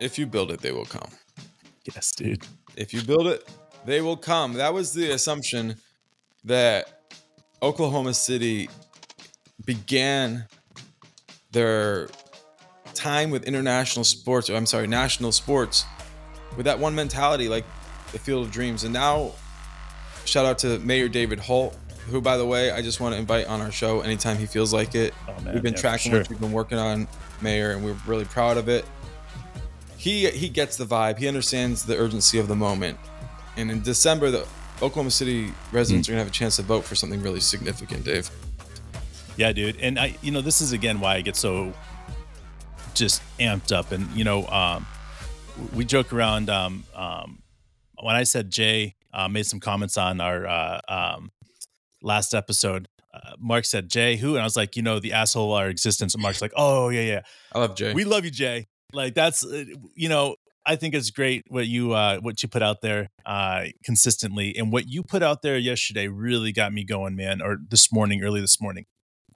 If you build it, they will come. Yes, dude. If you build it, they will come. That was the assumption that Oklahoma City began their time with international sports, or I'm sorry, national sports, with that one mentality, like the Field of Dreams. And now, shout out to Mayor David Holt, who, by the way, I just want to invite on our show anytime he feels like it. Oh, man. We've been Yeah, tracking sure. what you've been working on, Mayor, and we're really proud of it. He he gets the vibe. He understands the urgency of the moment. And in December, the Oklahoma City residents are gonna have a chance to vote for something really significant, Dave. Yeah, dude. And I, you know, this is again why I get so just amped up. And you know, um, we joke around. Um, um, when I said Jay uh, made some comments on our uh, um, last episode, uh, Mark said Jay who, and I was like, you know, the asshole of our existence. And Mark's like, oh yeah, yeah. I love Jay. We love you, Jay. Like that's uh, you know, I think it's great what you uh what you put out there uh consistently and what you put out there yesterday really got me going, man, or this morning, early this morning.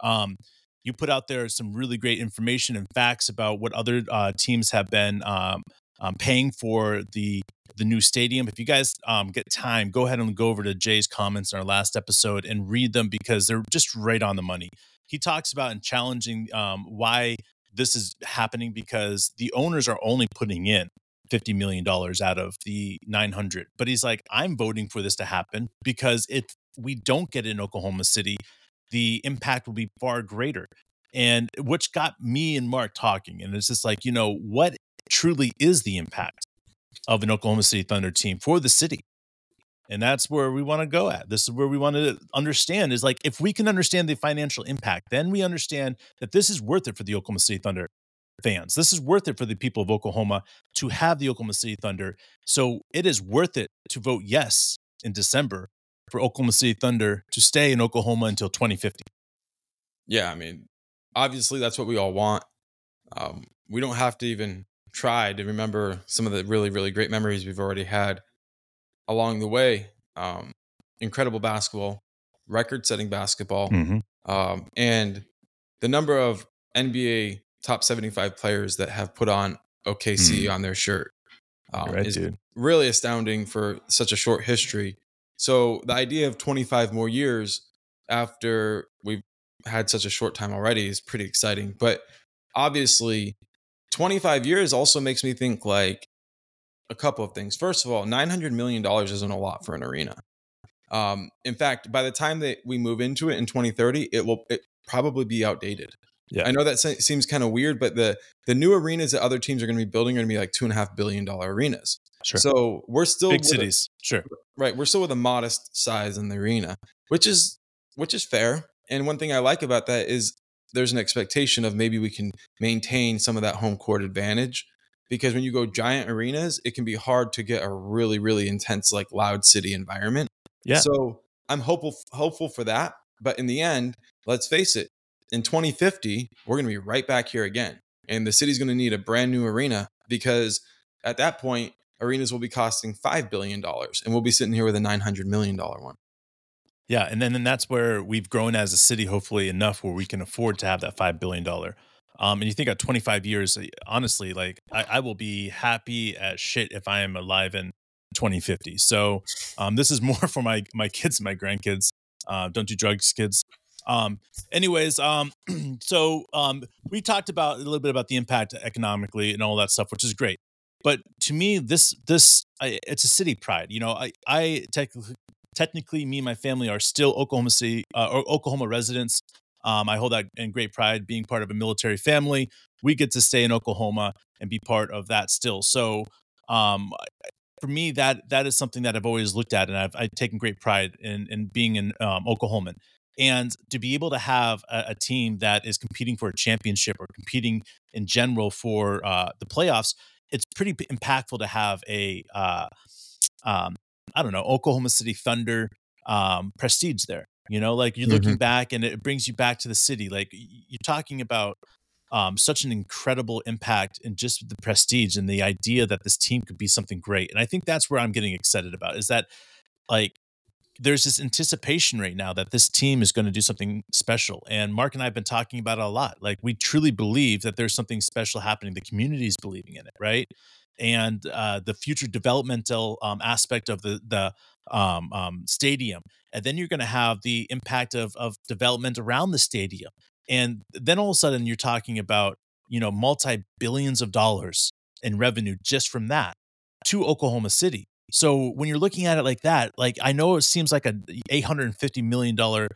Um you put out there some really great information and facts about what other uh, teams have been um, um, paying for the the new stadium. If you guys um, get time, go ahead and go over to Jay's comments in our last episode and read them because they're just right on the money. He talks about and challenging um, why this is happening because the owners are only putting in $50 million out of the 900 but he's like i'm voting for this to happen because if we don't get in oklahoma city the impact will be far greater. And which got me and mark talking and it's just like you know what truly is the impact of an oklahoma city thunder team for the city and that's where we want to go at. This is where we want to understand is like if we can understand the financial impact then we understand that this is worth it for the oklahoma city thunder fans. This is worth it for the people of oklahoma to have the oklahoma city thunder. So it is worth it to vote yes in december for oklahoma city thunder to stay in oklahoma until 2050 yeah, I mean, obviously that's what we all want. Um, we don't have to even try to remember some of the really, really great memories we've already had along the way. Um, incredible basketball, record-setting basketball, um, and the number of NBA top 75 players that have put on OKC on their shirt um, right, is dude. really astounding for such a short history. So the idea of 25 more years after we've had such a short time already is pretty exciting. But obviously, 25 years also makes me think like a couple of things. First of all, 900 million dollars isn't a lot for an arena. Um, in fact, by the time that we move into it in 2030, it will it probably be outdated. Yeah. I know that se- seems kind of weird, but the the new arenas that other teams are going to be building are going to be like two and a half billion dollar arenas. Sure. So we're still big with a- cities sure right we're still with a modest size in the arena which is which is fair and one thing i like about that is there's an expectation of maybe we can maintain some of that home court advantage because when you go giant arenas it can be hard to get a really really intense like loud city environment Yeah. so i'm hopeful hopeful for that but in the end let's face it in 2050 we're going to be right back here again and the city's going to need a brand new arena because at that point arenas will be costing $5 billion and we'll be sitting here with a $900 million one one. Yeah, and then and that's where we've grown as a city, hopefully enough where we can afford to have that five billion dollar. Um, and you think at 25 years, honestly, like I, I will be happy as shit if I am alive in 2050. So um, this is more for my my kids my grandkids. Uh, don't do drugs, kids. Um, anyways, um, so um, we talked about a little bit about the impact economically and all that stuff, which is great. But to me, this this I, it's a city pride. You know, I I technically technically me and my family are still Oklahoma City uh, or Oklahoma residents. Um, I hold that in great pride being part of a military family. We get to stay in Oklahoma and be part of that still. So um, for me, that that is something that I've always looked at, and I've, I've taken great pride in in being an um, Oklahoman. And to be able to have a, a team that is competing for a championship or competing in general for uh, the playoffs, it's pretty impactful to have a uh, um, I don't know Oklahoma City Thunder um, prestige there. You know, like you're looking back and it brings you back to the city. Like you're talking about um, such an incredible impact and just the prestige and the idea that this team could be something great. And I think that's where I'm getting excited about is that like there's this anticipation right now that this team is going to do something special. And Mark and I have been talking about it a lot. Like we truly believe that there's something special happening. The community is believing in it, right? And uh, the future developmental um, aspect of the the um, um, stadium, and then you're going to have the impact of of development around the stadium, and then all of a sudden you're talking about you know multi billions of dollars in revenue just from that to Oklahoma City. So when you're looking at it like that, like I know it seems like a 850 million dollar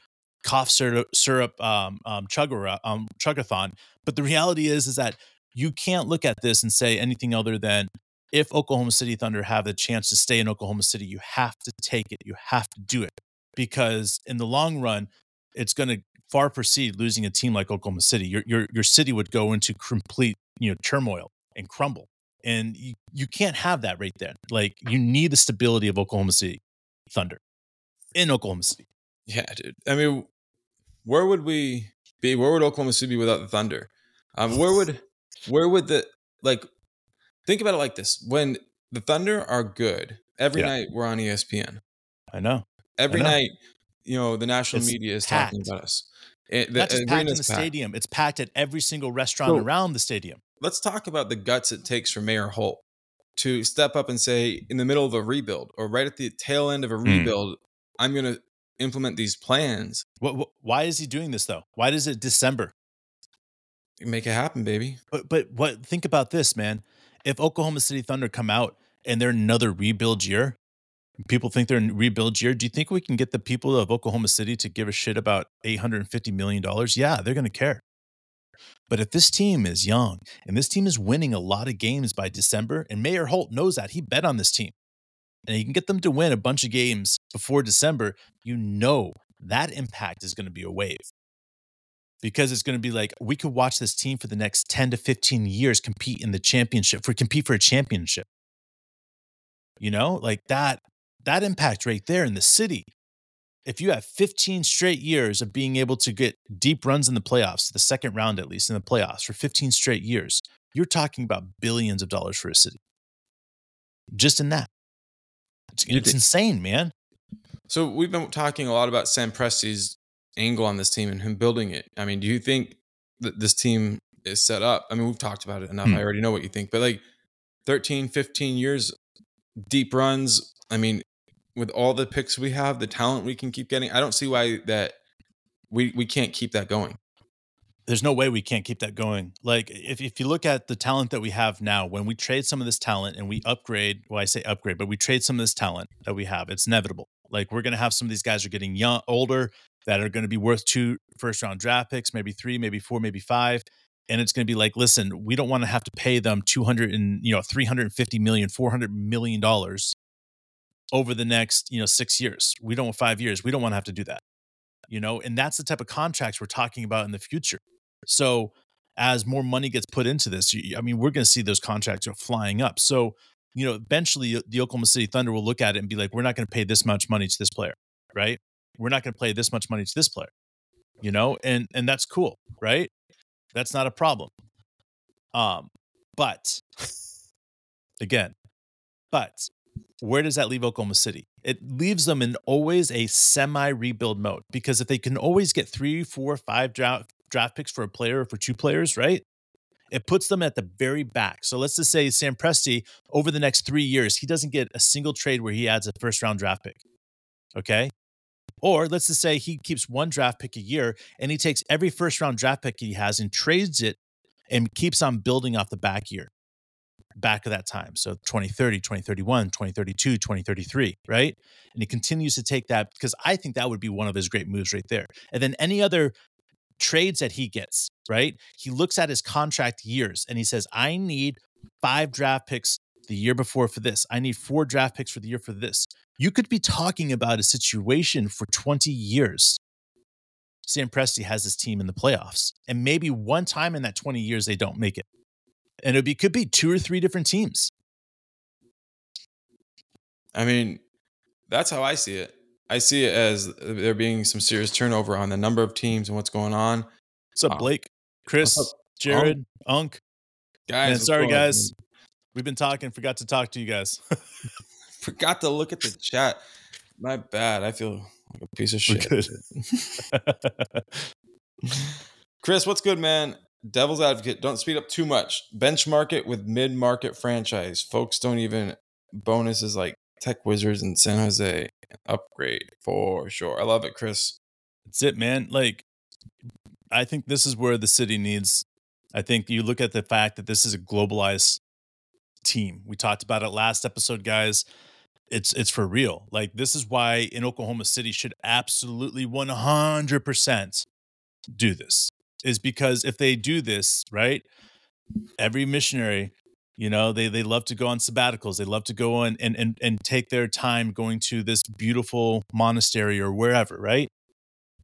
cough syrup, um, um, chugger, um, chugathon, but the reality is is that you can't look at this and say anything other than if Oklahoma City Thunder have the chance to stay in Oklahoma City, you have to take it. You have to do it because in the long run, it's going to far precede losing a team like Oklahoma City. Your your your city would go into complete you know turmoil and crumble and you, you can't have that right there. Like you need the stability of Oklahoma City Thunder in Oklahoma City. Yeah, dude. I mean, where would we be? Where would Oklahoma City be without the Thunder? Um, where would where would the like think about it like this when the thunder are good every yeah. night we're on espn i know every I know. night you know the national it's media is packed. talking about us it, the, Not just packed in the packed. stadium it's packed at every single restaurant so, around the stadium let's talk about the guts it takes for mayor holt to step up and say in the middle of a rebuild or right at the tail end of a hmm. rebuild mm. i'm going to implement these plans what, what, why is he doing this though why does it december Make it happen, baby. But but what think about this, man. If Oklahoma City Thunder come out and they're another rebuild year, people think they're in rebuild year. Do you think we can get the people of Oklahoma City to give a shit about $850 million? Yeah, they're going to care. But if this team is young and this team is winning a lot of games by December, and Mayor Holt knows that, he bet on this team, and he can get them to win a bunch of games before December, you know that impact is going to be a wave because it's going to be like we could watch this team for the next 10 to 15 years compete in the championship for compete for a championship. You know like that that impact right there in the city. If you have 15 straight years of being able to get deep runs in the playoffs the second round at least in the playoffs for 15 straight years you're talking about billions of dollars for a city. Just in that. It's, it's insane man. So we've been talking a lot about sam presti's angle on this team and him building it. I mean, do you think that this team is set up? I mean, we've talked about it enough. Hmm. I already know what you think, but like 13, 15 years, deep runs. I mean, with all the picks we have, the talent we can keep getting, I don't see why that we we can't keep that going. There's no way we can't keep that going. Like if if you look at the talent that we have now, when we trade some of this talent and we upgrade, well, I say upgrade, but we trade some of this talent that we have, it's inevitable. Like we're gonna have some of these guys are getting young, older, that are going to be worth two first round draft picks, maybe three, maybe four, maybe five. And it's going to be like, listen, we don't want to have to pay them 200 and, you know, 350 million, 400 million dollars over the next, you know, six years. We don't want five years. We don't want to have to do that, you know, and that's the type of contracts we're talking about in the future. So as more money gets put into this, I mean, we're going to see those contracts are flying up. So, you know, eventually uh, the Oklahoma City Thunder will look at it and be like, we're not going to pay this much money to this player, right? We're not going to play this much money to this player you know and and that's cool right that's not a problem um but again but where does that leave oklahoma city it leaves them in always a semi rebuild mode because if they can always get three four five draft draft picks for a player or for two players right it puts them at the very back. So let's just say Sam Presti, over the next three years, he doesn't get a single trade where he adds a first round draft pick. Okay. Or let's just say he keeps one draft pick a year and he takes every first round draft pick he has and trades it and keeps on building off the back year, back of that time. So 2030, 2031, 2032, 2033, right? And he continues to take that because I think that would be one of his great moves right there. And then any other trades that he gets, right? He looks at his contract years and he says, I need five draft picks the year before for this. I need four draft picks for the year for this. You could be talking about a situation for 20 years. Sam Presti has his team in the playoffs, and maybe one time in that 20 years they don't make it. And it be, could be two or three different teams. I mean, that's how I see it. I see it as there being some serious turnover on the number of teams and what's going on. What's up, um, Blake? Chris, Jared, Unk? Guys, Man, sorry, guys. We've been talking, forgot to talk to you guys. forgot to look at the chat. My bad. I feel like a piece of shit. Chris, what's good, man? Devil's advocate. Don't speed up too much. Benchmark it with mid-market franchise. Folks don't even bonuses like Tech Wizards in San Jose. Upgrade for sure. I love it, Chris. That's it, man. Like, I think this is where the city needs. I think you look at the fact that this is a globalized team. We talked about it last episode, guys. It's it's for real. Like this is why in Oklahoma City should absolutely 100% do this. Is because if they do this, right? Every missionary, you know, they they love to go on sabbaticals. They love to go on and and and take their time going to this beautiful monastery or wherever, right?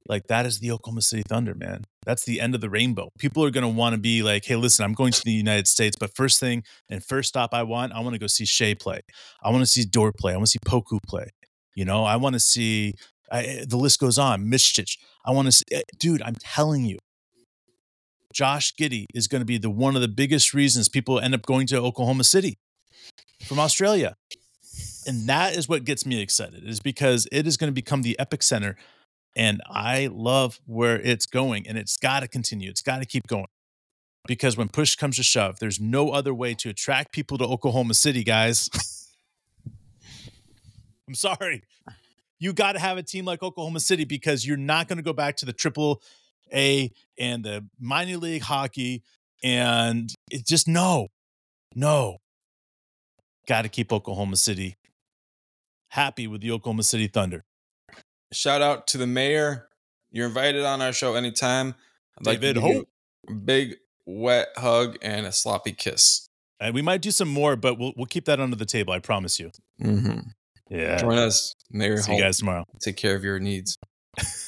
Like that is the Oklahoma City Thunder, man. That's the end of the rainbow. People are going to want to be like, "Hey, listen, I'm going to the United States, but first thing and first stop I want, I want to go see Shai play. I want to see Dort play. I want to see Poku play. You know, I want to see I, the list goes on. Mishchich. I want to see, eh, dude. I'm telling you, Josh Giddey is going to be the one of the biggest reasons people end up going to Oklahoma City from Australia. And that is what gets me excited, is because it is going to become the epic center and I love where it's going, and it's got to continue. It's got to keep going. Because when push comes to shove, there's no other way to attract people to Oklahoma City, guys. I'm sorry. You got to have a team like Oklahoma City because you're not going to go back to the triple A and the minor league hockey. And it just no, no. Got to keep Oklahoma City happy with the Oklahoma City Thunder. Shout out to the mayor. You're invited on our show anytime. I'd David you Hope. big wet hug and a sloppy kiss. And we might do some more, but we'll we'll keep that under the table. I promise you. Mm-hmm. Yeah. Join us, Mayor See you guys tomorrow. Take care of your needs.